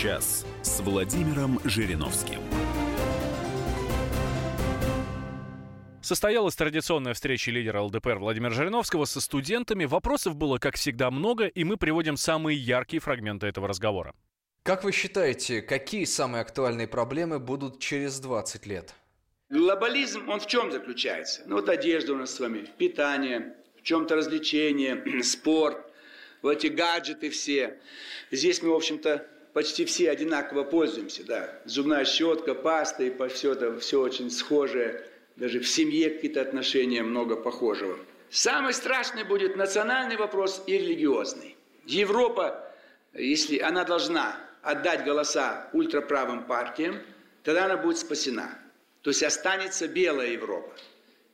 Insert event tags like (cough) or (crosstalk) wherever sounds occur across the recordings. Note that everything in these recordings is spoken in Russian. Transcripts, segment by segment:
час» с Владимиром Жириновским. Состоялась традиционная встреча лидера ЛДПР Владимира Жириновского со студентами. Вопросов было, как всегда, много, и мы приводим самые яркие фрагменты этого разговора. Как вы считаете, какие самые актуальные проблемы будут через 20 лет? Глобализм, он в чем заключается? Ну вот одежда у нас с вами, питание, в чем-то развлечение, (clears throat) спорт, вот эти гаджеты все. Здесь мы, в общем-то, почти все одинаково пользуемся, да. Зубная щетка, паста и все это, все очень схожее. Даже в семье какие-то отношения много похожего. Самый страшный будет национальный вопрос и религиозный. Европа, если она должна отдать голоса ультраправым партиям, тогда она будет спасена. То есть останется белая Европа.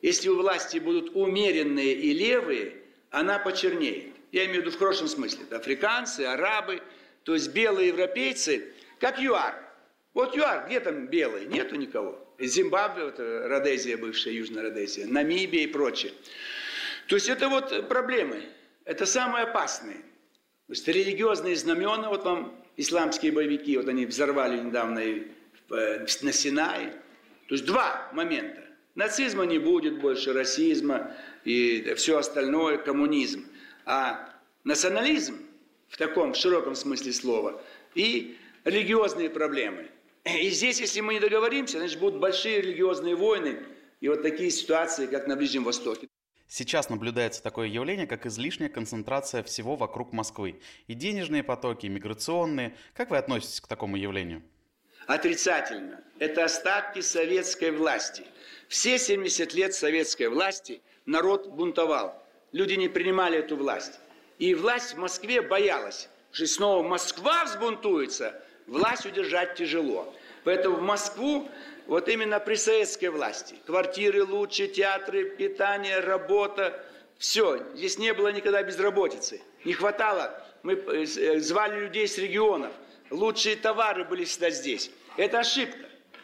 Если у власти будут умеренные и левые, она почернеет. Я имею в виду в хорошем смысле. Это африканцы, арабы, то есть белые европейцы, как ЮАР. Вот ЮАР, где там белые? Нету никого. Зимбабве, вот э, Родезия, бывшая Южная Родезия, Намибия и прочее. То есть это вот проблемы. Это самые опасные. То есть религиозные знамена, вот вам исламские боевики, вот они взорвали недавно э, на Синае. То есть два момента. Нацизма не будет больше, расизма и все остальное, коммунизм. А национализм в таком в широком смысле слова и религиозные проблемы. И здесь, если мы не договоримся, значит, будут большие религиозные войны и вот такие ситуации, как на Ближнем Востоке. Сейчас наблюдается такое явление, как излишняя концентрация всего вокруг Москвы. И денежные потоки, и миграционные. Как вы относитесь к такому явлению? Отрицательно. Это остатки советской власти. Все 70 лет советской власти народ бунтовал. Люди не принимали эту власть. И власть в Москве боялась, что снова Москва взбунтуется, власть удержать тяжело. Поэтому в Москву вот именно при советской власти. Квартиры лучше, театры, питание, работа. Все, здесь не было никогда безработицы. Не хватало, мы э, э, звали людей с регионов. Лучшие товары были всегда здесь. Это ошибка.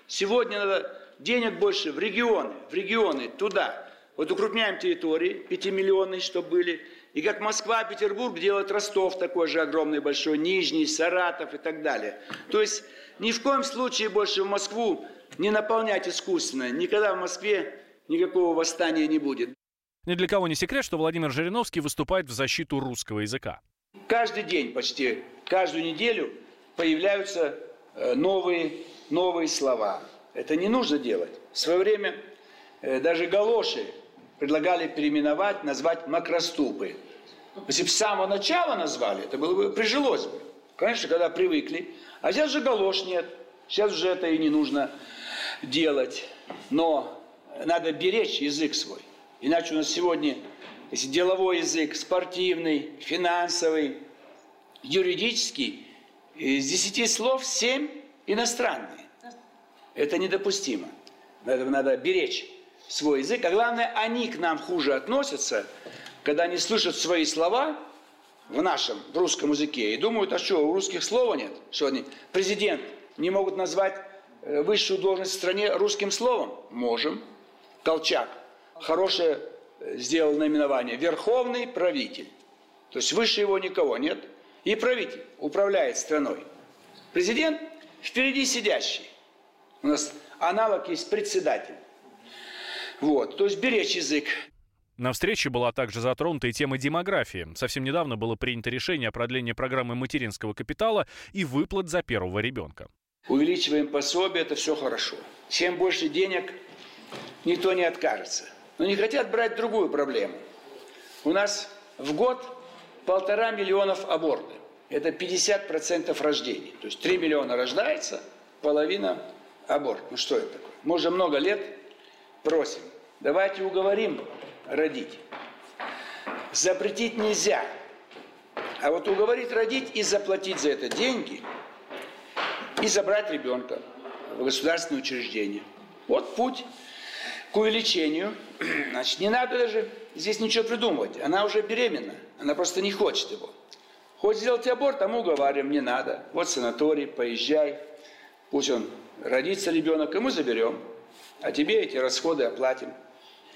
Сегодня надо денег больше в регионы, в регионы, туда. Вот укрупняем территории, пятимиллионные, чтобы были. И как Москва, Петербург делают Ростов такой же огромный, большой, Нижний, Саратов и так далее. То есть ни в коем случае больше в Москву не наполнять искусственно. Никогда в Москве никакого восстания не будет. Ни для кого не секрет, что Владимир Жириновский выступает в защиту русского языка. Каждый день почти, каждую неделю появляются э, новые, новые слова. Это не нужно делать. В свое время э, даже галоши предлагали переименовать, назвать макроступы. Если бы с самого начала назвали, это было бы, прижилось бы. Конечно, когда привыкли. А сейчас же галош нет. Сейчас уже это и не нужно делать. Но надо беречь язык свой. Иначе у нас сегодня, если деловой язык, спортивный, финансовый, юридический, из десяти слов семь иностранные. Это недопустимо. Поэтому надо беречь свой язык. А главное, они к нам хуже относятся, когда они слышат свои слова в нашем, в русском языке, и думают, а что, у русских слова нет? Что они, президент, не могут назвать э, высшую должность в стране русским словом? Можем. Колчак. Хорошее э, сделал наименование. Верховный правитель. То есть выше его никого нет. И правитель управляет страной. Президент впереди сидящий. У нас аналог есть председатель. Вот, то есть беречь язык. На встрече была также затронута и тема демографии. Совсем недавно было принято решение о продлении программы материнского капитала и выплат за первого ребенка. Увеличиваем пособие, это все хорошо. Чем больше денег, никто не откажется. Но не хотят брать другую проблему. У нас в год полтора миллионов абортов. Это 50% рождений. То есть 3 миллиона рождается, половина аборт. Ну что это такое? Мы уже много лет просим. Давайте уговорим родить. Запретить нельзя. А вот уговорить родить и заплатить за это деньги, и забрать ребенка в государственное учреждение. Вот путь к увеличению. (clears throat) Значит, не надо даже здесь ничего придумывать. Она уже беременна, она просто не хочет его. Хочет сделать аборт, мы уговариваем, не надо. Вот санаторий, поезжай, пусть он родится ребенок, и мы заберем. А тебе эти расходы оплатим.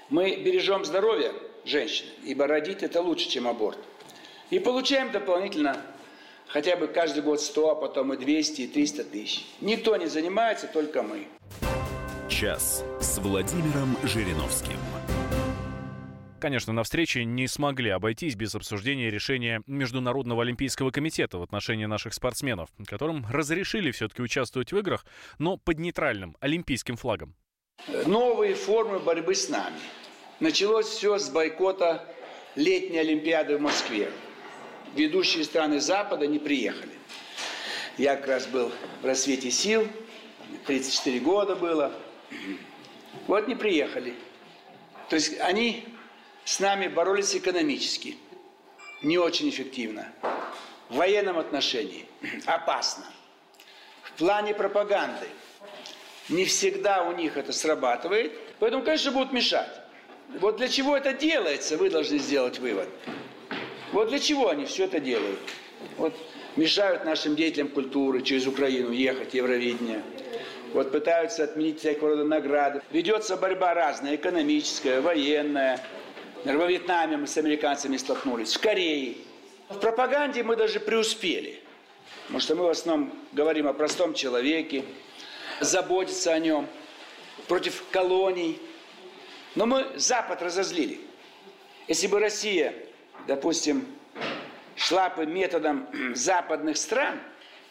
Мы бережем здоровье женщины, ибо родить это лучше, чем аборт. И получаем дополнительно хотя бы каждый год 100, а потом и 200, и 300 тысяч. Никто не занимается, только мы. Час с Владимиром Жириновским. Конечно, на встрече не смогли обойтись без обсуждения решения Международного олимпийского комитета в отношении наших спортсменов, которым разрешили все-таки участвовать в играх, но под нейтральным олимпийским флагом. Новые формы борьбы с нами. Началось все с бойкота летней Олимпиады в Москве. Ведущие страны Запада не приехали. Я как раз был в рассвете сил, 34 года было. Вот не приехали. То есть они с нами боролись экономически, не очень эффективно. В военном отношении (clears throat) опасно. В плане пропаганды не всегда у них это срабатывает, поэтому, конечно, будут мешать. Вот для чего это делается, вы должны сделать вывод. Вот для чего они все это делают. Вот мешают нашим деятелям культуры через Украину ехать, Евровидение. Вот пытаются отменить всякого рода награды. Ведется борьба разная, экономическая, военная, во Вьетнаме мы с американцами столкнулись, в Корее. В пропаганде мы даже преуспели. Потому что мы в основном говорим о простом человеке, заботиться о нем, против колоний. Но мы Запад разозлили. Если бы Россия, допустим, шла бы методом (clears throat) западных стран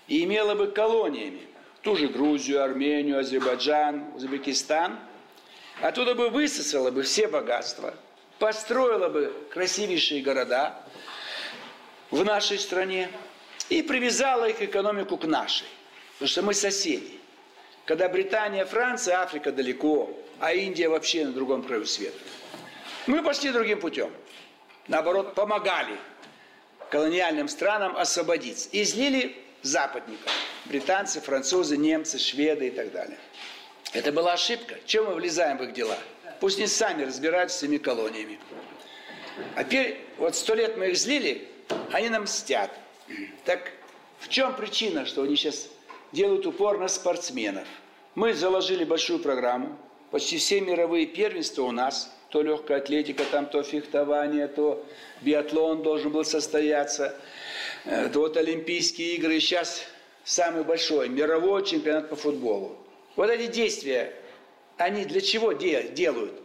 и имела бы колониями ту же Грузию, Армению, Азербайджан, Узбекистан, оттуда бы высосала бы все богатства – построила бы красивейшие города в нашей стране и привязала их экономику к нашей. Потому что мы соседи. Когда Британия, Франция, Африка далеко, а Индия вообще на другом краю света. Мы пошли другим путем. Наоборот, помогали колониальным странам освободиться. И злили западников. Британцы, французы, немцы, шведы и так далее. Это была ошибка. Чем мы влезаем в их дела? Пусть они сами разбираются с этими колониями. А теперь, вот сто лет мы их злили, они нам мстят. Так в чем причина, что они сейчас делают упор на спортсменов? Мы заложили большую программу, почти все мировые первенства у нас, то легкая атлетика, там то фехтование, то биатлон должен был состояться, э, то вот Олимпийские игры, сейчас самый большой мировой чемпионат по футболу. Вот эти действия они для чего делают?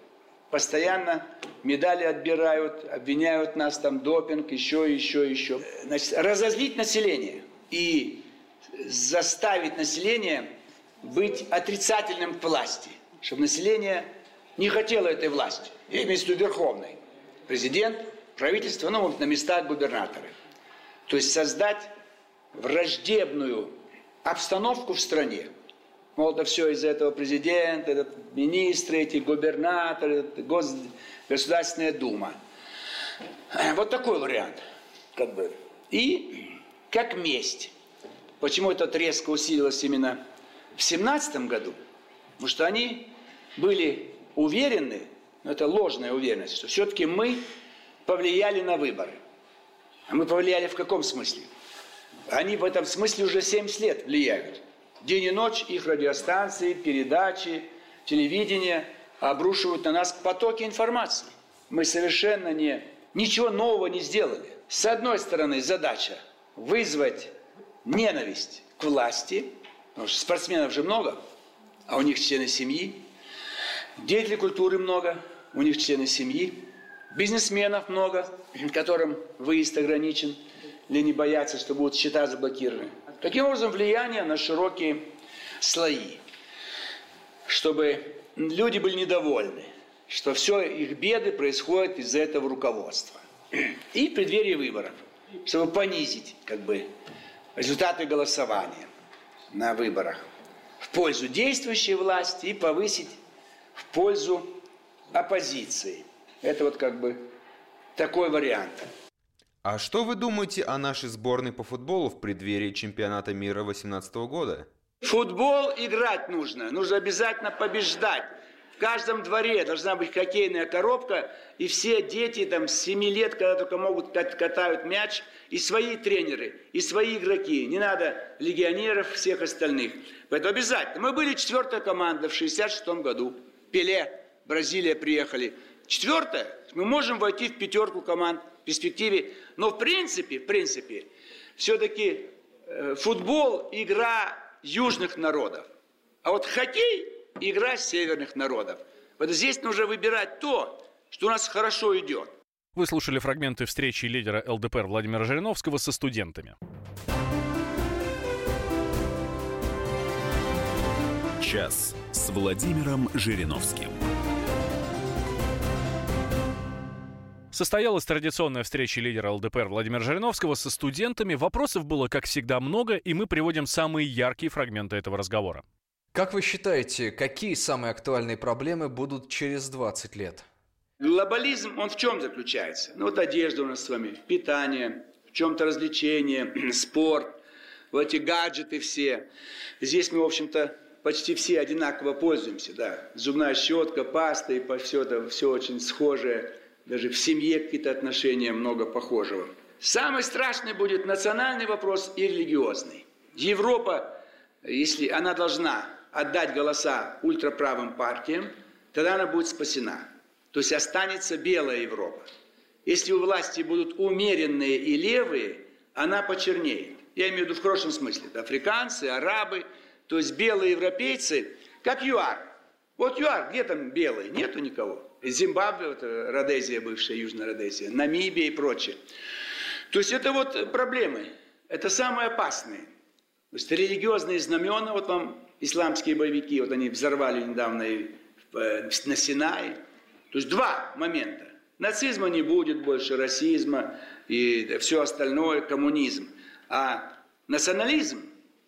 Постоянно медали отбирают, обвиняют нас там допинг, еще, еще, еще. Значит, разозлить население и заставить население быть отрицательным к власти, чтобы население не хотело этой власти. Я имею в виду верховной. Президент, правительство, ну, на местах губернаторы. То есть создать враждебную обстановку в стране – Мол, это все из-за этого президента, этот министры, эти губернаторы, гос... Государственная дума. Вот такой вариант. Как бы. И как месть. Почему это резко усилилось именно в семнадцатом году? Потому что они были уверены, это ложная уверенность, что все-таки мы повлияли на выборы. А мы повлияли в каком смысле? Они в этом смысле уже 70 лет влияют. День и ночь их радиостанции, передачи, телевидение обрушивают на нас потоки информации. Мы совершенно не, ничего нового не сделали. С одной стороны, задача вызвать ненависть к власти, потому что спортсменов же много, а у них члены семьи, деятелей культуры много, у них члены семьи, бизнесменов много, (clears throat) которым выезд ограничен, или не боятся, что будут счета заблокированы. Таким образом, влияние на широкие слои, чтобы люди были недовольны, что все их беды происходят из-за этого руководства. (clears throat) И в преддверии выборов, чтобы понизить как бы, результаты голосования на выборах в пользу действующей власти и повысить в пользу оппозиции. Это вот как бы такой вариант. А что вы думаете о нашей сборной по футболу в преддверии чемпионата мира 2018 года? Футбол играть нужно. Нужно обязательно побеждать. Каждом дворе должна быть хоккейная коробка, и все дети там с 7 лет, когда только могут, катают мяч, и свои тренеры, и свои игроки. Не надо легионеров всех остальных. Поэтому обязательно. Мы были четвертая команда в 66 году. Пеле, Бразилия приехали. Четвертая. Мы можем войти в пятерку команд в перспективе. Но в принципе, в принципе, все-таки э, футбол – игра южных народов, а вот хоккей – игра северных народов. Вот здесь нужно выбирать то, что у нас хорошо идет. Вы слушали фрагменты встречи лидера ЛДПР Владимира Жириновского со студентами. Час с Владимиром Жириновским. Состоялась традиционная встреча лидера ЛДПР Владимира Жириновского со студентами. Вопросов было, как всегда, много, и мы приводим самые яркие фрагменты этого разговора. Как вы считаете, какие самые актуальные проблемы будут через 20 лет? Глобализм, он в чем заключается? Ну вот одежда у нас с вами, питание, в чем-то развлечение, (clears throat) спорт, вот эти гаджеты все. Здесь мы, в общем-то, почти все одинаково пользуемся, да. Зубная щетка, паста и все это, все очень схожее. Даже в семье какие-то отношения много похожего. Самый страшный будет национальный вопрос и религиозный. Европа, если она должна отдать голоса ультраправым партиям, тогда она будет спасена. То есть останется белая Европа. Если у власти будут умеренные и левые, она почернеет. Я имею в виду в хорошем смысле. Это африканцы, арабы, то есть белые европейцы, как ЮАР. Вот ЮАР, где там белые? Нету никого. Зимбабве, вот, Родезия, бывшая Южная Родезия, Намибия и прочее. То есть это вот проблемы. Это самые опасные. То есть религиозные знамена, вот вам исламские боевики, вот они взорвали недавно э, на Синае. То есть два момента. Нацизма не будет больше, расизма и все остальное, коммунизм. А национализм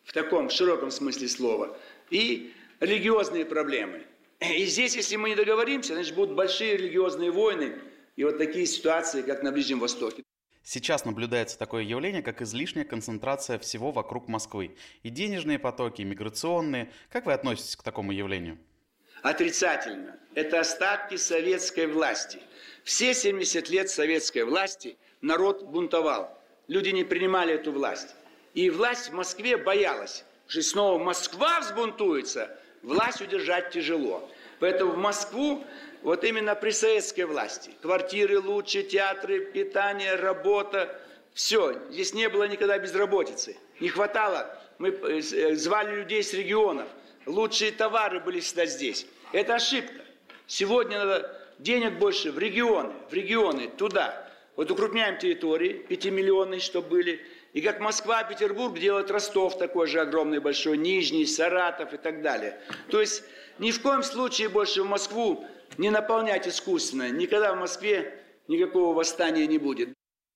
в таком широком смысле слова и религиозные проблемы. И здесь, если мы не договоримся, значит, будут большие религиозные войны и вот такие ситуации, как на Ближнем Востоке. Сейчас наблюдается такое явление, как излишняя концентрация всего вокруг Москвы. И денежные потоки, и миграционные. Как вы относитесь к такому явлению? Отрицательно. Это остатки советской власти. Все 70 лет советской власти народ бунтовал. Люди не принимали эту власть. И власть в Москве боялась, что снова Москва взбунтуется, власть удержать тяжело. Поэтому в Москву вот именно при советской власти. Квартиры лучше, театры, питание, работа. Все, здесь не было никогда безработицы. Не хватало, мы э, э, звали людей с регионов. Лучшие товары были всегда здесь. Это ошибка. Сегодня надо денег больше в регионы, в регионы, туда. Вот укрупняем территории, пятимиллионные, чтобы были. И как Москва, Петербург делают Ростов такой же огромный, большой, Нижний, Саратов и так далее. То есть ни в коем случае больше в Москву не наполнять искусственно. Никогда в Москве никакого восстания не будет.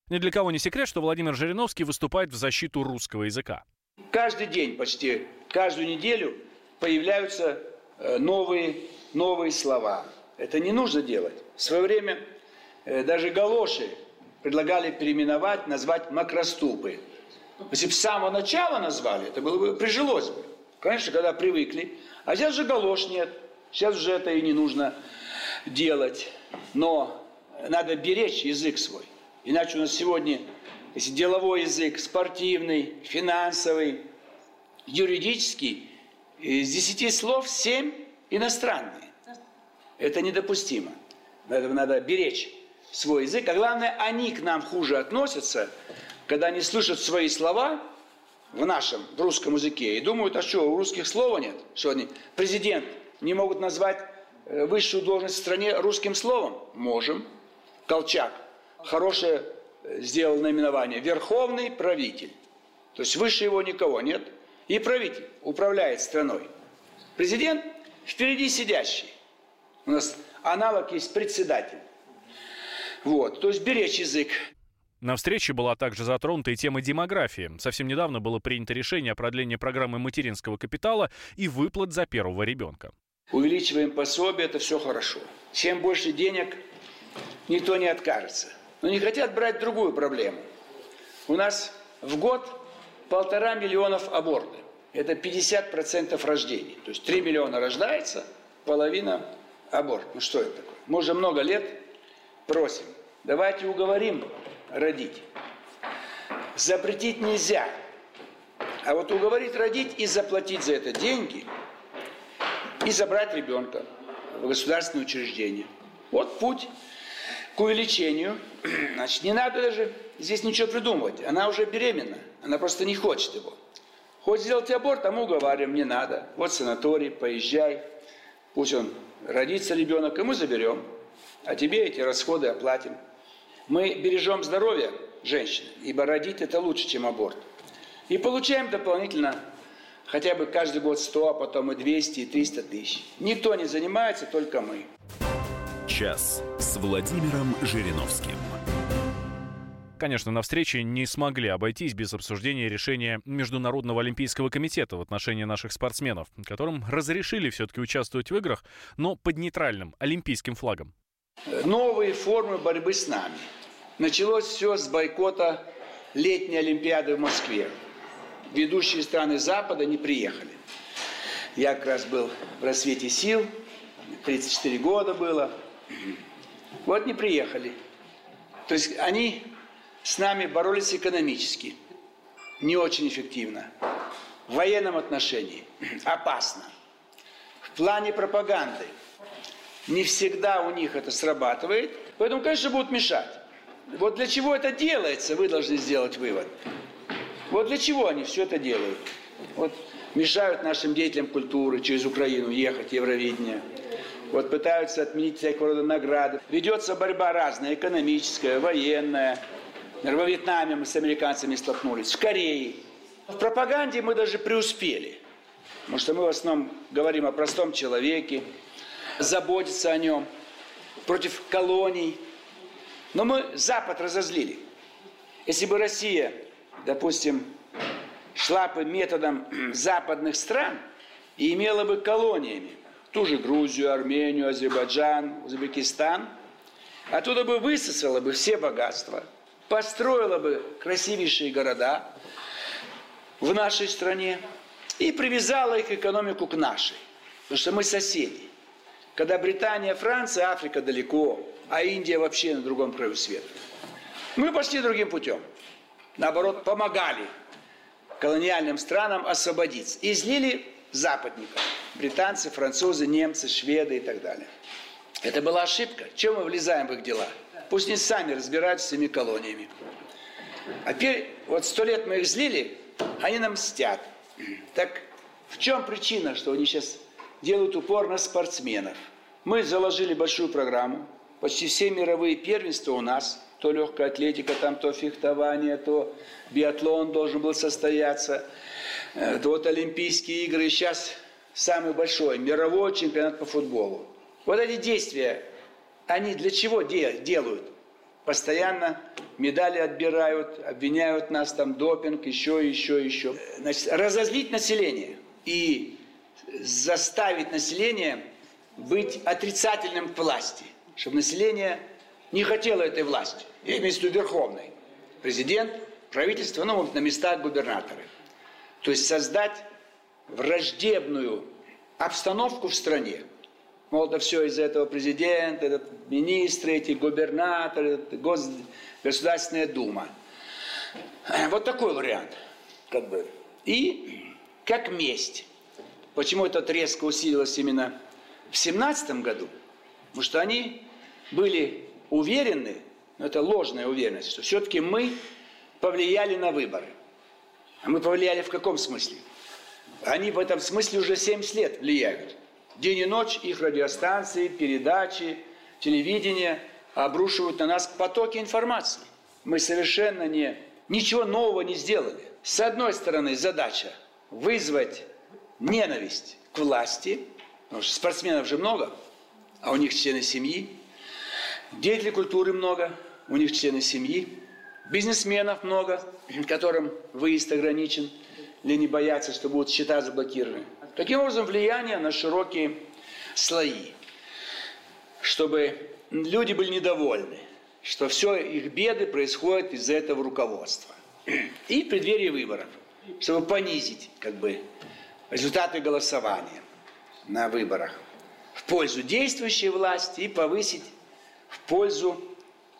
Ни для кого не секрет, что Владимир Жириновский выступает в защиту русского языка. Каждый день почти, каждую неделю появляются э, новые, новые слова. Это не нужно делать. В свое время э, даже галоши предлагали переименовать, назвать макроступы. Если бы с самого начала назвали, это было бы, прижилось бы. Конечно, когда привыкли. А сейчас же галош нет. Сейчас уже это и не нужно делать. Но надо беречь язык свой. Иначе у нас сегодня, если деловой язык, спортивный, финансовый, юридический, из десяти слов семь иностранные. Это недопустимо. Надо, надо беречь свой язык. А главное, они к нам хуже относятся, когда они слышат свои слова в нашем, в русском языке, и думают, а что, у русских слова нет? Что они, президент, не могут назвать э, высшую должность в стране русским словом? Можем. Колчак. Хорошее э, сделал наименование. Верховный правитель. То есть выше его никого нет. И правитель управляет страной. Президент впереди сидящий. У нас аналог есть председатель. Вот, то есть беречь язык. На встрече была также затронута и тема демографии. Совсем недавно было принято решение о продлении программы материнского капитала и выплат за первого ребенка. Увеличиваем пособие, это все хорошо. Чем больше денег, никто не откажется. Но не хотят брать другую проблему. У нас в год полтора миллионов абортов. Это 50% рождений. То есть 3 миллиона рождается, половина аборт. Ну что это такое? Мы уже много лет просим, давайте уговорим родить. Запретить нельзя. А вот уговорить родить и заплатить за это деньги, и забрать ребенка в государственное учреждение. Вот путь. к увеличению, (clears throat) значит, не надо даже здесь ничего придумывать. Она уже беременна, она просто не хочет его. Хочет сделать аборт, мы уговариваем, не надо. Вот санаторий, поезжай, пусть он родится ребенок, и мы заберем. А тебе эти расходы оплатим. Мы бережем здоровье женщины, ибо родить это лучше, чем аборт. И получаем дополнительно хотя бы каждый год 100, а потом и 200, и 300 тысяч. Никто не занимается, только мы. Час с Владимиром Жириновским. Конечно, на встрече не смогли обойтись без обсуждения решения Международного олимпийского комитета в отношении наших спортсменов, которым разрешили все-таки участвовать в играх, но под нейтральным олимпийским флагом. Новые формы борьбы с нами. Началось все с бойкота летней Олимпиады в Москве. Ведущие страны Запада не приехали. Я как раз был в рассвете сил, 34 года было. Вот не приехали. То есть они с нами боролись экономически, не очень эффективно. В военном отношении (clears throat) опасно. В плане пропаганды не всегда у них это срабатывает, поэтому, конечно, будут мешать. Вот для чего это делается, вы должны сделать вывод. Вот для чего они все это делают. Вот мешают нашим деятелям культуры через Украину ехать, Евровидение. Вот пытаются отменить всякого рода награды. Ведется борьба разная, экономическая, военная, во Вьетнаме мы с американцами столкнулись, в Корее. В пропаганде мы даже преуспели. Потому что мы в основном говорим о простом человеке, заботиться о нем, против колоний. Но мы Запад разозлили. Если бы Россия, допустим, шла бы методом (clears throat) западных стран и имела бы колониями ту же Грузию, Армению, Азербайджан, Узбекистан, оттуда бы высосала бы все богатства – построила бы красивейшие города в нашей стране и привязала их экономику к нашей. Потому что мы соседи. Когда Британия, Франция, Африка далеко, а Индия вообще на другом краю света. Мы пошли другим путем. Наоборот, помогали колониальным странам освободиться. И злили западников. Британцы, французы, немцы, шведы и так далее. Это была ошибка. Чем мы влезаем в их дела? Пусть они сами разбираются с этими колониями. А теперь, вот сто лет мы их злили, они нам мстят. Так в чем причина, что они сейчас делают упор на спортсменов? Мы заложили большую программу, почти все мировые первенства у нас, то легкая атлетика, там то фехтование, то биатлон должен был состояться, э, то вот Олимпийские игры, сейчас самый большой мировой чемпионат по футболу. Вот эти действия они для чего де- делают? Постоянно медали отбирают, обвиняют нас там допинг, еще, еще, еще. Значит, разозлить население и заставить население быть отрицательным к власти, чтобы население не хотело этой власти, я имею в виду верховной. Президент, правительство, ну вот на местах губернаторы. То есть создать враждебную обстановку в стране, Мол, это все из-за этого президента, этот министры, эти губернаторы, гос... Государственная дума. Вот такой вариант. Как бы. И как месть. Почему это резко усилилось именно в семнадцатом году? Потому что они были уверены, но это ложная уверенность, что все-таки мы повлияли на выборы. А мы повлияли в каком смысле? Они в этом смысле уже 70 лет влияют. День и ночь их радиостанции, передачи, телевидение обрушивают на нас потоки информации. Мы совершенно не, ничего нового не сделали. С одной стороны, задача вызвать ненависть к власти, потому что спортсменов же много, а у них члены семьи, деятелей культуры много, у них члены семьи, бизнесменов много, (clears throat) которым выезд ограничен, или не боятся, что будут счета заблокированы. Таким образом, влияние на широкие слои, чтобы люди были недовольны, что все их беды происходят из-за этого руководства. (clears throat) И в преддверии выборов, чтобы понизить как бы, результаты голосования на выборах в пользу действующей власти и повысить в пользу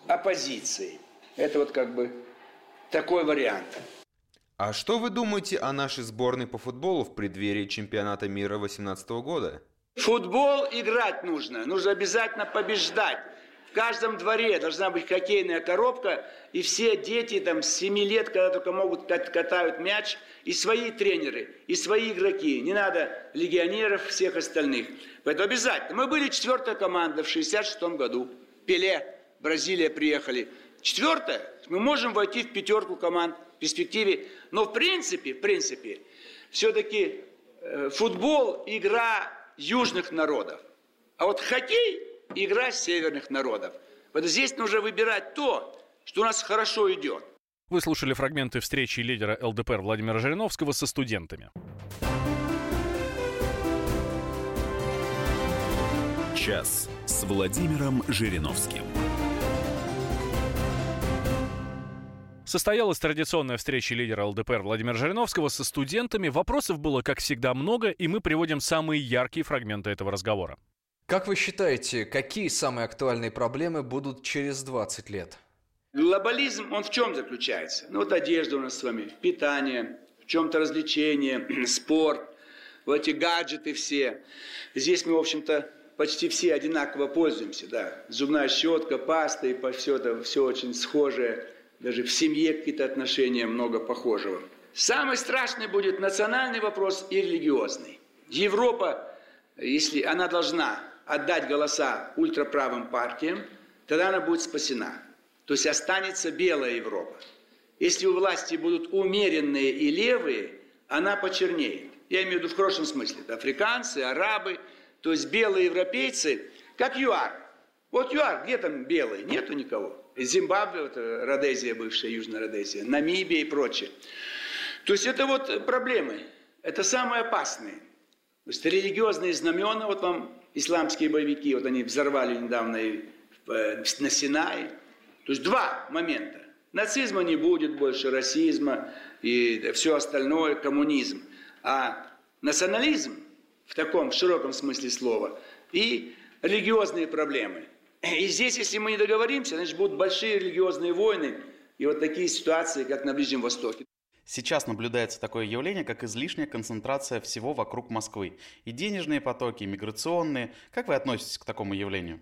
оппозиции. Это вот как бы такой вариант. А что вы думаете о нашей сборной по футболу в преддверии чемпионата мира 2018 года? Футбол играть нужно. Нужно обязательно побеждать. В каждом дворе должна быть хоккейная коробка, и все дети там с 7 лет, когда только могут, катают мяч, и свои тренеры, и свои игроки. Не надо легионеров, всех остальных. Поэтому обязательно. Мы были четвертая команда в 66 году. Пеле, Бразилия приехали. Четвертое, мы можем войти в пятерку команд в перспективе. Но в принципе, в принципе, все-таки э, футбол – игра южных народов. А вот хоккей – игра северных народов. Вот здесь нужно выбирать то, что у нас хорошо идет. Вы слушали фрагменты встречи лидера ЛДПР Владимира Жириновского со студентами. Час с Владимиром Жириновским. Состоялась традиционная встреча лидера ЛДПР Владимира Жириновского со студентами. Вопросов было, как всегда, много, и мы приводим самые яркие фрагменты этого разговора. Как вы считаете, какие самые актуальные проблемы будут через 20 лет? Глобализм, он в чем заключается? Ну вот одежда у нас с вами, питание, в чем-то развлечение, (clears throat) спорт, вот эти гаджеты все. Здесь мы, в общем-то, почти все одинаково пользуемся, да. Зубная щетка, паста и все это, все очень схожее даже в семье какие-то отношения много похожего. Самый страшный будет национальный вопрос и религиозный. Европа, если она должна отдать голоса ультраправым партиям, тогда она будет спасена. То есть останется белая Европа. Если у власти будут умеренные и левые, она почернеет. Я имею в виду в хорошем смысле. Это африканцы, арабы, то есть белые европейцы, как ЮАР. Вот ЮАР, где там белые? Нету никого. Зимбабве, вот, э, Родезия, бывшая Южная Родезия, Намибия и прочее. То есть это вот проблемы. Это самые опасные. То есть религиозные знамена, вот вам исламские боевики, вот они взорвали недавно э, на Синае. То есть два момента. Нацизма не будет больше, расизма и все остальное, коммунизм. А национализм в таком широком смысле слова и религиозные проблемы – и здесь, если мы не договоримся, значит, будут большие религиозные войны и вот такие ситуации, как на Ближнем Востоке. Сейчас наблюдается такое явление, как излишняя концентрация всего вокруг Москвы. И денежные потоки, и миграционные. Как вы относитесь к такому явлению?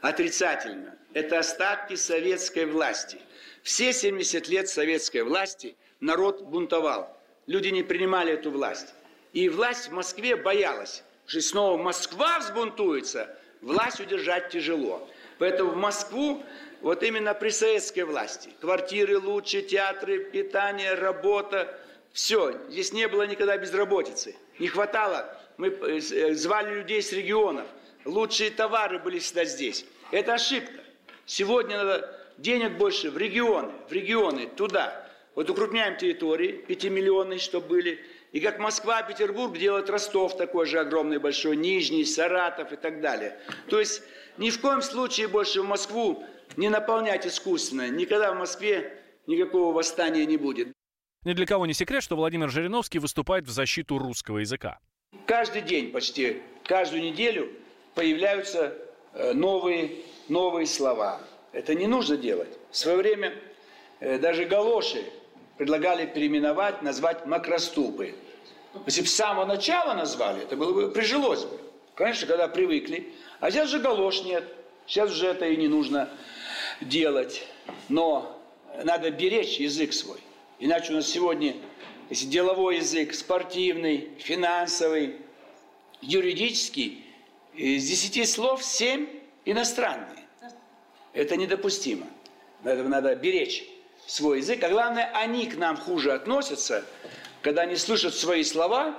Отрицательно. Это остатки советской власти. Все 70 лет советской власти народ бунтовал. Люди не принимали эту власть. И власть в Москве боялась, что снова Москва взбунтуется – власть удержать тяжело. Поэтому в Москву вот именно при советской власти. Квартиры лучше, театры, питание, работа. Все, здесь не было никогда безработицы. Не хватало, мы э, э, звали людей с регионов. Лучшие товары были всегда здесь. Это ошибка. Сегодня надо денег больше в регионы, в регионы, туда. Вот укрупняем территории, пятимиллионные, чтобы были. И как Москва, Петербург делают Ростов такой же огромный, большой, Нижний, Саратов и так далее. То есть ни в коем случае больше в Москву не наполнять искусственно. Никогда в Москве никакого восстания не будет. Ни для кого не секрет, что Владимир Жириновский выступает в защиту русского языка. Каждый день почти, каждую неделю появляются э, новые, новые слова. Это не нужно делать. В свое время э, даже галоши предлагали переименовать, назвать макроступы. Если бы с самого начала назвали, это было бы, прижилось бы. Конечно, когда привыкли. А сейчас же галош нет. Сейчас уже это и не нужно делать. Но надо беречь язык свой. Иначе у нас сегодня, если деловой язык, спортивный, финансовый, юридический, из десяти слов семь иностранные. Это недопустимо. Поэтому надо беречь свой язык. А главное, они к нам хуже относятся, когда они слышат свои слова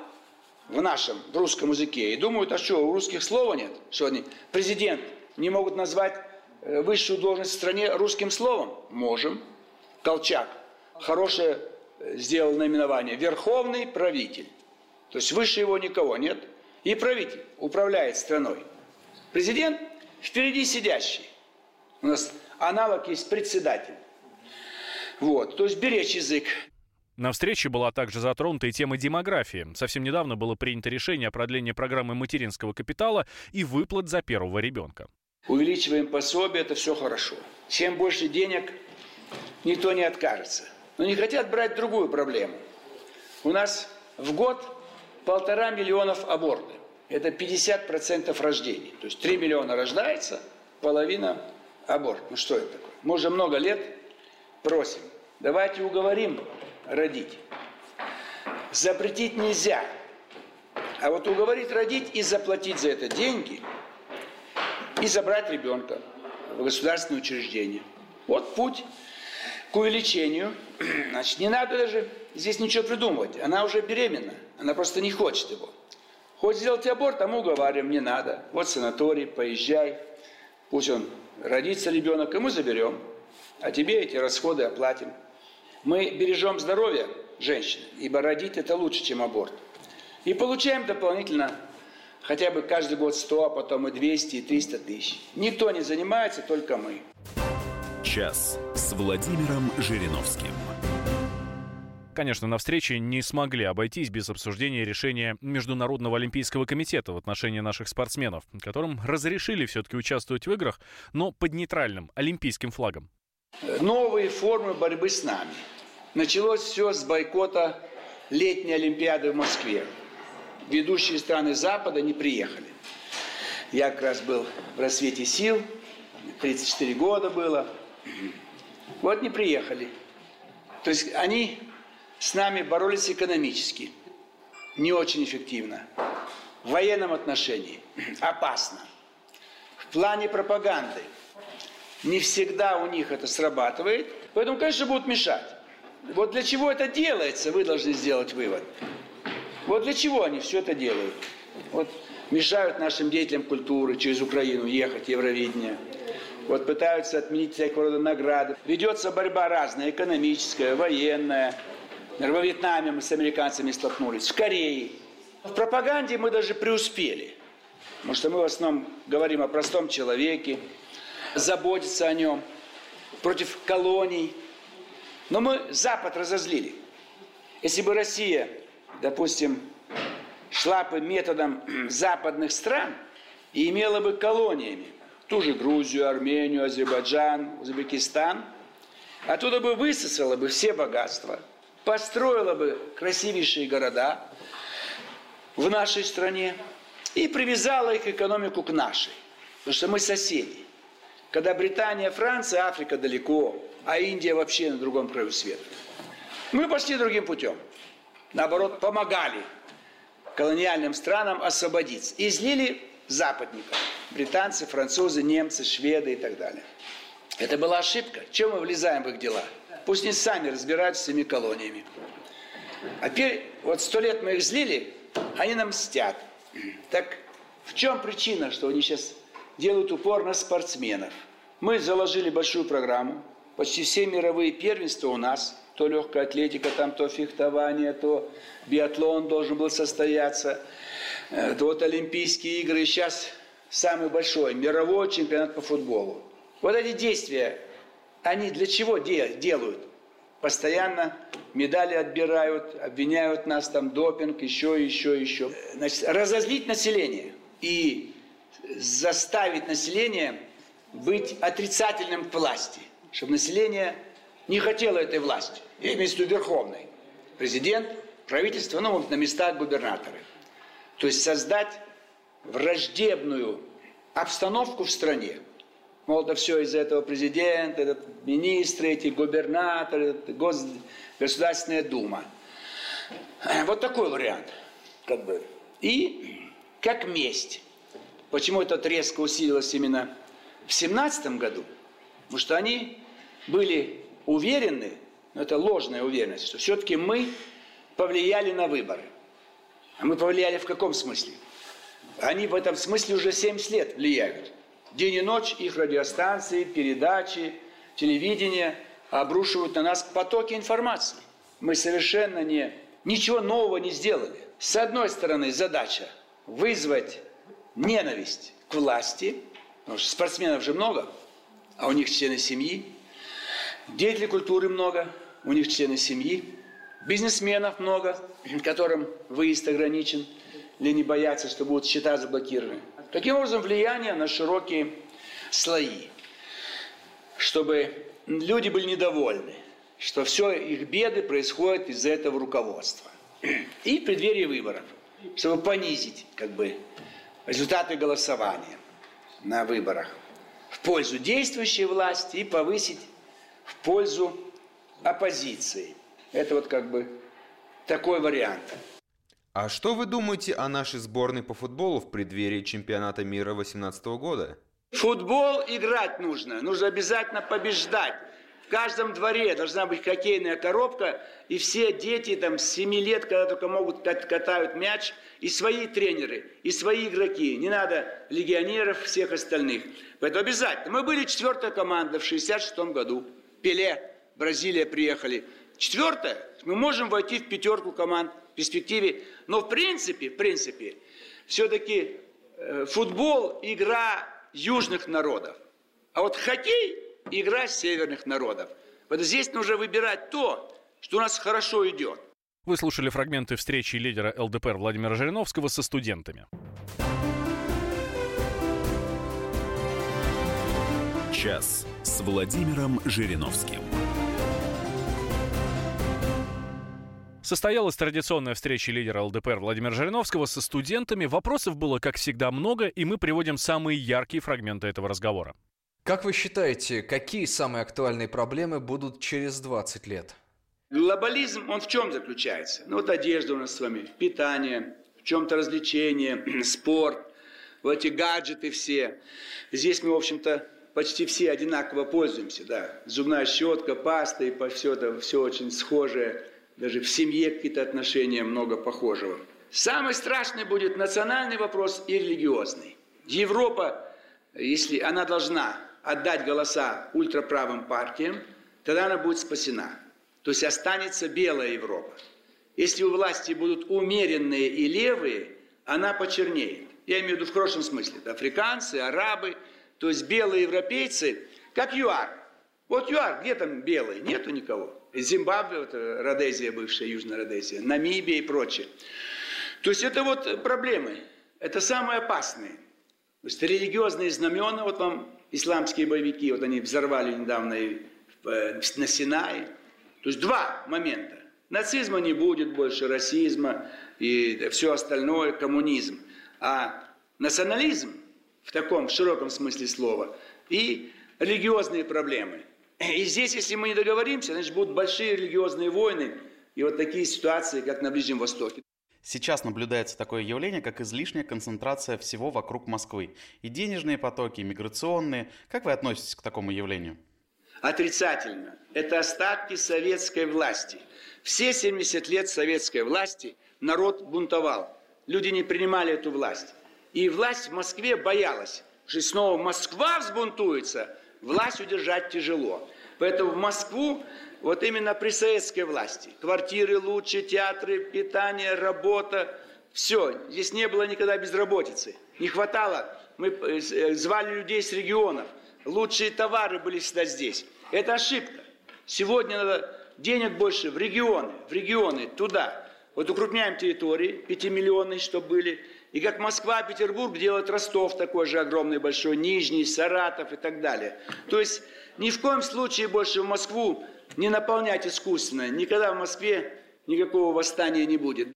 в нашем, в русском языке, и думают, а что, у русских слова нет? Что они, президент, не могут назвать высшую должность в стране русским словом? Можем. Колчак. Хорошее э, сделал наименование. Верховный правитель. То есть выше его никого нет. И правитель управляет страной. Президент впереди сидящий. У нас аналог есть председатель. Вот, то есть беречь язык. На встрече была также затронута и тема демографии. Совсем недавно было принято решение о продлении программы материнского капитала и выплат за первого ребенка. Увеличиваем пособие, это все хорошо. Чем больше денег, никто не откажется. Но не хотят брать другую проблему. У нас в год полтора миллионов абортов. Это 50% рождений. То есть 3 миллиона рождается, половина аборт. Ну что это такое? Мы уже много лет просим, давайте уговорим родить. Запретить нельзя. А вот уговорить родить и заплатить за это деньги, и забрать ребенка в государственное учреждение. Вот путь к увеличению. (clears throat) Значит, не надо даже здесь ничего придумывать. Она уже беременна, она просто не хочет его. Хочет сделать аборт, мы уговариваем, не надо. Вот санаторий, поезжай, пусть он родится ребенок, и мы заберем. А тебе эти расходы оплатим. Мы бережем здоровье женщины, ибо родить это лучше, чем аборт. И получаем дополнительно хотя бы каждый год 100, а потом и 200, и 300 тысяч. Никто не занимается, только мы. Час с Владимиром Жириновским. Конечно, на встрече не смогли обойтись без обсуждения решения Международного олимпийского комитета в отношении наших спортсменов, которым разрешили все-таки участвовать в играх, но под нейтральным олимпийским флагом. Новые формы борьбы с нами. Началось все с бойкота летней Олимпиады в Москве. Ведущие страны Запада не приехали. Я как раз был в рассвете сил, 34 года было. Вот не приехали. То есть они с нами боролись экономически, не очень эффективно. В военном отношении опасно. В плане пропаганды не всегда у них это срабатывает, поэтому, конечно, будут мешать. Вот для чего это делается, вы должны сделать вывод. Вот для чего они все это делают? Вот мешают нашим деятелям культуры через Украину ехать, Евровидение. Вот пытаются отменить всякого рода награды. Ведется борьба разная, экономическая, военная. Во Вьетнаме мы с американцами столкнулись, в Корее. В пропаганде мы даже преуспели. Потому что мы в основном говорим о простом человеке, заботиться о нем, против колоний. Но мы Запад разозлили. Если бы Россия, допустим, шла бы методом (clears throat) западных стран и имела бы колониями, ту же Грузию, Армению, Азербайджан, Узбекистан, оттуда бы высосала бы все богатства, построила бы красивейшие города в нашей стране и привязала их экономику к нашей. Потому что мы соседи. Когда Британия, Франция, Африка далеко, а Индия вообще на другом краю света. Мы пошли другим путем. Наоборот, помогали колониальным странам освободиться. И излили западников. Британцы, французы, немцы, шведы и так далее. Это была ошибка. Чем мы влезаем в их дела? Пусть они сами разбираются с этими колониями. А теперь, вот сто лет мы их злили, они нам мстят. Так в чем причина, что они сейчас делают упор на спортсменов? Мы заложили большую программу. Почти все мировые первенства у нас. То легкая атлетика, там то фехтование, то биатлон должен был состояться. Э, то вот Олимпийские игры. Сейчас самый большой мировой чемпионат по футболу. Вот эти действия, они для чего делают? Постоянно медали отбирают, обвиняют нас там допинг, еще, еще, еще. Значит, разозлить население и заставить население быть отрицательным к власти, чтобы население не хотело этой власти. Я имею в виду верховной. Президент, правительство, ну, вот на местах губернаторы. То есть создать враждебную обстановку в стране. Мол, это все из-за этого президента, этот министры, эти губернаторы, гос... Государственная Дума. Вот такой вариант. Как бы. И как месть. Почему это резко усилилось именно в семнадцатом году? Потому что они были уверены, но это ложная уверенность, что все-таки мы повлияли на выборы. А мы повлияли в каком смысле? Они в этом смысле уже 70 лет влияют. День и ночь их радиостанции, передачи, телевидение обрушивают на нас потоки информации. Мы совершенно не, ничего нового не сделали. С одной стороны, задача вызвать ненависть к власти, потому что спортсменов же много, а у них члены семьи, деятелей культуры много, у них члены семьи, бизнесменов много, (clears throat) которым выезд ограничен, или не боятся, что будут счета заблокированы. Таким образом, влияние на широкие слои, чтобы люди были недовольны, что все их беды происходят из-за этого руководства. (clears throat) И в преддверии выборов, чтобы понизить как бы, результаты голосования на выборах. В пользу действующей власти и повысить в пользу оппозиции. Это вот как бы такой вариант. А что вы думаете о нашей сборной по футболу в преддверии чемпионата мира 2018 года? Футбол играть нужно, нужно обязательно побеждать. В каждом дворе должна быть хоккейная коробка, и все дети там с 7 лет, когда только могут, катают мяч, и свои тренеры, и свои игроки. Не надо легионеров, всех остальных. Поэтому обязательно. Мы были четвертая команда в 66 году. Пеле, Бразилия приехали. Четвертая, мы можем войти в пятерку команд в перспективе. Но в принципе, в принципе, все-таки э, футбол – игра южных народов. А вот хоккей – игра северных народов. Вот здесь нужно выбирать то, что у нас хорошо идет. Вы слушали фрагменты встречи лидера ЛДПР Владимира Жириновского со студентами. Час с Владимиром Жириновским. Состоялась традиционная встреча лидера ЛДПР Владимира Жириновского со студентами. Вопросов было, как всегда, много, и мы приводим самые яркие фрагменты этого разговора. Как вы считаете, какие самые актуальные проблемы будут через 20 лет? Глобализм, он в чем заключается? Ну вот одежда у нас с вами, питание, в чем-то развлечение, (clears throat) спорт, вот эти гаджеты все. Здесь мы, в общем-то, почти все одинаково пользуемся, да. Зубная щетка, паста и все это, все очень схожее даже в семье какие-то отношения много похожего. Самый страшный будет национальный вопрос и религиозный. Европа, если она должна отдать голоса ультраправым партиям, тогда она будет спасена. То есть останется белая Европа. Если у власти будут умеренные и левые, она почернеет. Я имею в виду в хорошем смысле. Это африканцы, арабы, то есть белые европейцы, как ЮАР. Вот ЮАР, где там белые? Нету никого. Зимбабве, вот э, Родезия, бывшая Южная Родезия, Намибия и прочее. То есть это вот проблемы, это самые опасные. То есть религиозные знамена, вот вам исламские боевики, вот они взорвали недавно э, на Синае. То есть два момента. Нацизма не будет больше, расизма и все остальное, коммунизм. А национализм в таком широком смысле слова и религиозные проблемы – и здесь, если мы не договоримся, значит, будут большие религиозные войны и вот такие ситуации, как на Ближнем Востоке. Сейчас наблюдается такое явление, как излишняя концентрация всего вокруг Москвы. И денежные потоки, и миграционные. Как вы относитесь к такому явлению? Отрицательно. Это остатки советской власти. Все 70 лет советской власти народ бунтовал. Люди не принимали эту власть. И власть в Москве боялась, что снова Москва взбунтуется – власть удержать тяжело. Поэтому в Москву вот именно при советской власти квартиры лучше, театры, питание, работа, все. Здесь не было никогда безработицы. Не хватало. Мы э, э, звали людей с регионов. Лучшие товары были всегда здесь. Это ошибка. Сегодня надо денег больше в регионы, в регионы, туда. Вот укрупняем территории, пятимиллионные, чтобы были. И как Москва, Петербург делают Ростов такой же огромный, большой, Нижний, Саратов и так далее. То есть ни в коем случае больше в Москву не наполнять искусственно. Никогда в Москве никакого восстания не будет.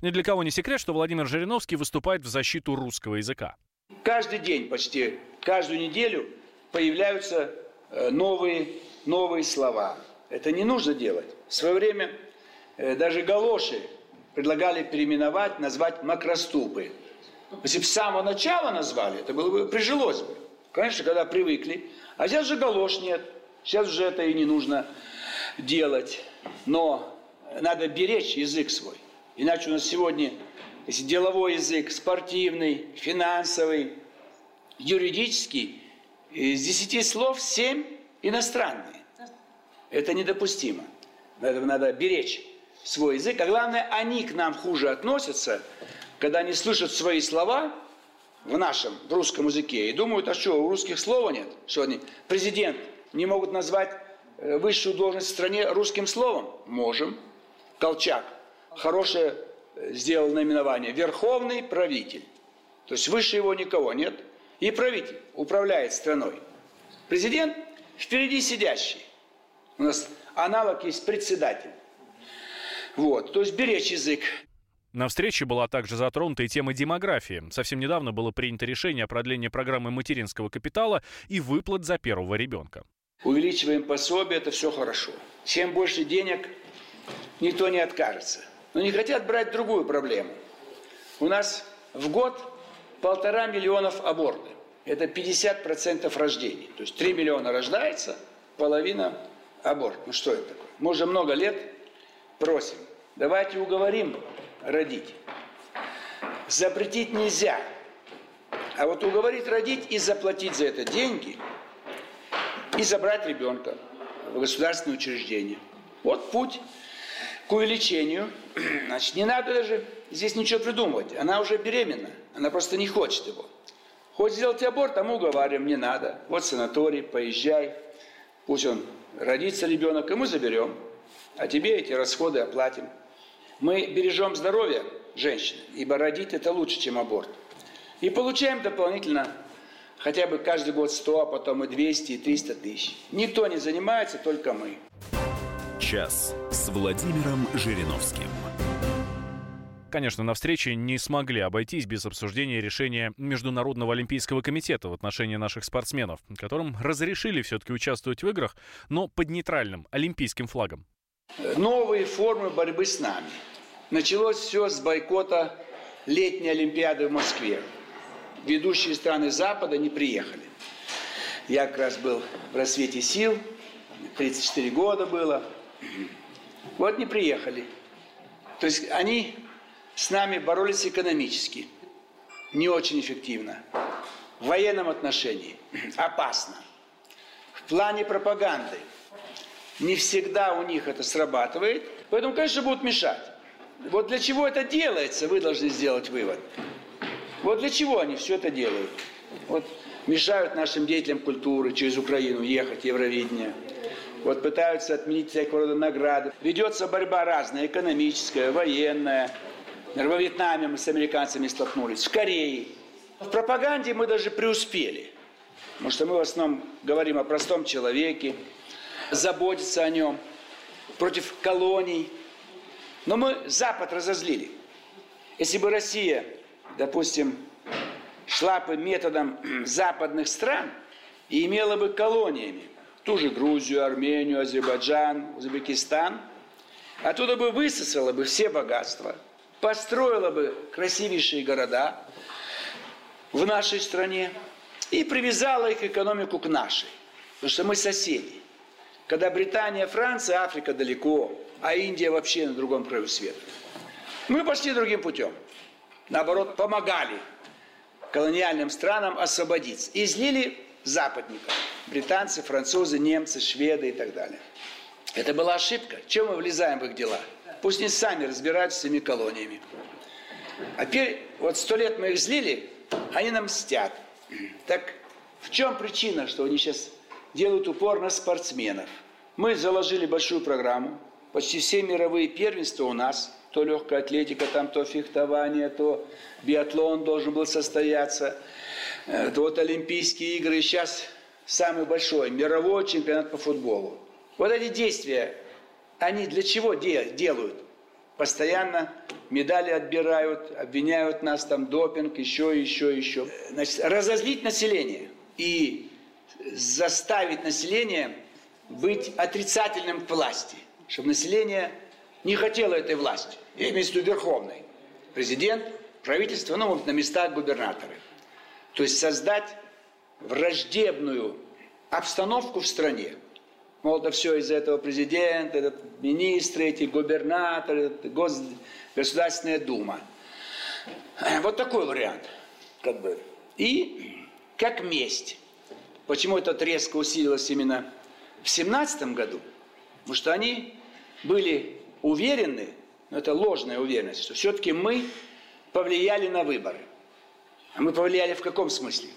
Ни для кого не секрет, что Владимир Жириновский выступает в защиту русского языка. Каждый день почти, каждую неделю появляются э, новые, новые слова. Это не нужно делать. В свое время э, даже галоши предлагали переименовать, назвать макроступы. Если бы с самого начала назвали, это было бы, прижилось бы. Конечно, когда привыкли. А сейчас же галош нет. Сейчас уже это и не нужно делать. Но надо беречь язык свой. Иначе у нас сегодня, если деловой язык, спортивный, финансовый, юридический, из десяти слов семь иностранные. Это недопустимо. Поэтому надо беречь свой язык. А главное, они к нам хуже относятся, когда они слышат свои слова в нашем, в русском языке, и думают, а что, у русских слова нет? Что они, президент, не могут назвать э, высшую должность в стране русским словом? Можем. Колчак. Хорошее э, сделал наименование. Верховный правитель. То есть выше его никого нет. И правитель управляет страной. Президент впереди сидящий. У нас аналог есть председатель. Вот, то есть беречь язык. На встрече была также затронута и тема демографии. Совсем недавно было принято решение о продлении программы материнского капитала и выплат за первого ребенка. Увеличиваем пособие, это все хорошо. Чем больше денег, никто не откажется. Но не хотят брать другую проблему. У нас в год полтора миллионов абортов. Это 50% рождений. То есть 3 миллиона рождается, половина аборт. Ну что это такое? Мы уже много лет просим. Давайте уговорим родить. Запретить нельзя. А вот уговорить родить и заплатить за это деньги, и забрать ребенка в государственное учреждение. Вот путь к увеличению. (clears throat) Значит, не надо даже здесь ничего придумывать. Она уже беременна, она просто не хочет его. Хочет сделать аборт, мы уговариваем, не надо. Вот санаторий, поезжай, пусть он родится ребенок, и мы заберем. А тебе эти расходы оплатим. Мы бережем здоровье женщины, ибо родить это лучше, чем аборт. И получаем дополнительно хотя бы каждый год 100, а потом и 200, и 300 тысяч. Никто не занимается, только мы. Час с Владимиром Жириновским. Конечно, на встрече не смогли обойтись без обсуждения решения Международного олимпийского комитета в отношении наших спортсменов, которым разрешили все-таки участвовать в играх, но под нейтральным олимпийским флагом. Новые формы борьбы с нами. Началось все с бойкота летней Олимпиады в Москве. Ведущие страны Запада не приехали. Я как раз был в рассвете сил, 34 года было. Вот не приехали. То есть они с нами боролись экономически, не очень эффективно. В военном отношении (clears throat) опасно. В плане пропаганды не всегда у них это срабатывает, поэтому, конечно, будут мешать. Вот для чего это делается, вы должны сделать вывод. Вот для чего они все это делают? Вот мешают нашим деятелям культуры через Украину ехать, Евровидение. Вот пытаются отменить всякого рода награды. Ведется борьба разная, экономическая, военная. Во Вьетнаме мы с американцами столкнулись, в Корее. В пропаганде мы даже преуспели. Потому что мы в основном говорим о простом человеке, заботиться о нем, против колоний – но мы Запад разозлили. Если бы Россия, допустим, шла бы методом (clears throat) западных стран и имела бы колониями ту же Грузию, Армению, Азербайджан, Узбекистан, оттуда бы высосала бы все богатства, построила бы красивейшие города в нашей стране и привязала их экономику к нашей. Потому что мы соседи. Когда Британия, Франция, Африка далеко, а Индия вообще на другом краю света. Мы пошли другим путем. Наоборот, помогали колониальным странам освободиться. И излили западников. Британцы, французы, немцы, шведы и так далее. Это была ошибка. Чем мы влезаем в их дела? Пусть они сами разбираются с этими колониями. А теперь, вот сто лет мы их злили, они нам мстят. Так в чем причина, что они сейчас делают упор на спортсменов? Мы заложили большую программу, Почти все мировые первенства у нас, то легкая атлетика, там то фехтование, то биатлон должен был состояться, э, то вот Олимпийские игры, сейчас самый большой мировой чемпионат по футболу. Вот эти действия, они для чего делают? Постоянно медали отбирают, обвиняют нас там допинг, еще, еще, еще. Значит, разозлить население и заставить население быть отрицательным к власти – чтобы население не хотело этой власти. Я имею в виду верховной. Президент, правительство, ну, вот на местах губернаторы. То есть создать враждебную обстановку в стране. Мол, это все из-за этого президента, этот министры, эти губернаторы, гос... Государственная дума. Вот такой вариант. Как бы. И как месть. Почему это резко усилилось именно в 17 году? Потому что они были уверены, но это ложная уверенность, что все-таки мы повлияли на выборы. А мы повлияли в каком смысле?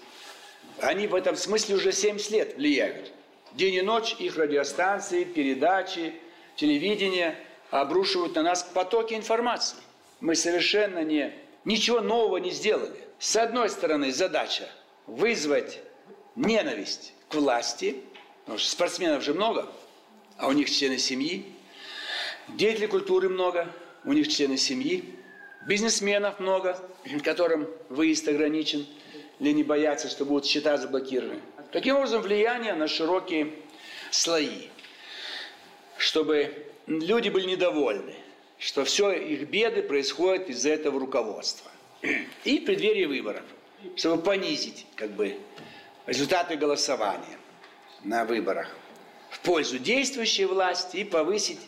Они в этом смысле уже 70 лет влияют. День и ночь их радиостанции, передачи, телевидение обрушивают на нас потоки информации. Мы совершенно не, ничего нового не сделали. С одной стороны, задача вызвать ненависть к власти, потому что спортсменов же много, а у них члены семьи, Деятелей культуры много, у них члены семьи. Бизнесменов много, (clears throat) которым выезд ограничен, или не боятся, что будут счета заблокированы. Таким образом, влияние на широкие слои, чтобы люди были недовольны, что все их беды происходят из-за этого руководства. (clears throat) И в преддверии выборов, чтобы понизить как бы, результаты голосования на выборах в пользу действующей власти и повысить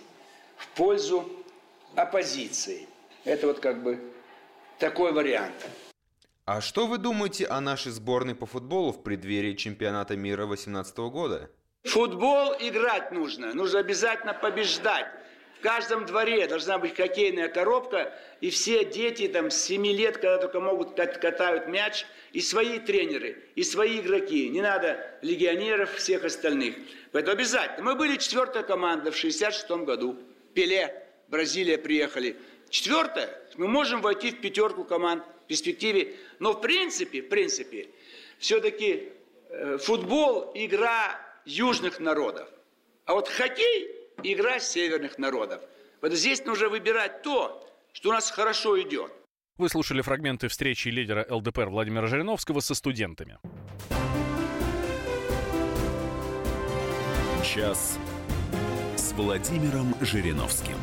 в пользу оппозиции. Это вот как бы такой вариант. А что вы думаете о нашей сборной по футболу в преддверии чемпионата мира 2018 года? Футбол играть нужно. Нужно обязательно побеждать. В каждом дворе должна быть хоккейная коробка, и все дети там с 7 лет, когда только могут, катают мяч, и свои тренеры, и свои игроки. Не надо легионеров всех остальных. Поэтому обязательно. Мы были четвертая команда в 66 году. Пеле, Бразилия приехали. Четвертое, мы можем войти в пятерку команд в перспективе. Но в принципе, в принципе, все-таки э, футбол – игра южных народов. А вот хоккей – игра северных народов. Вот здесь нужно выбирать то, что у нас хорошо идет. Вы слушали фрагменты встречи лидера ЛДПР Владимира Жириновского со студентами. Час с Владимиром Жириновским.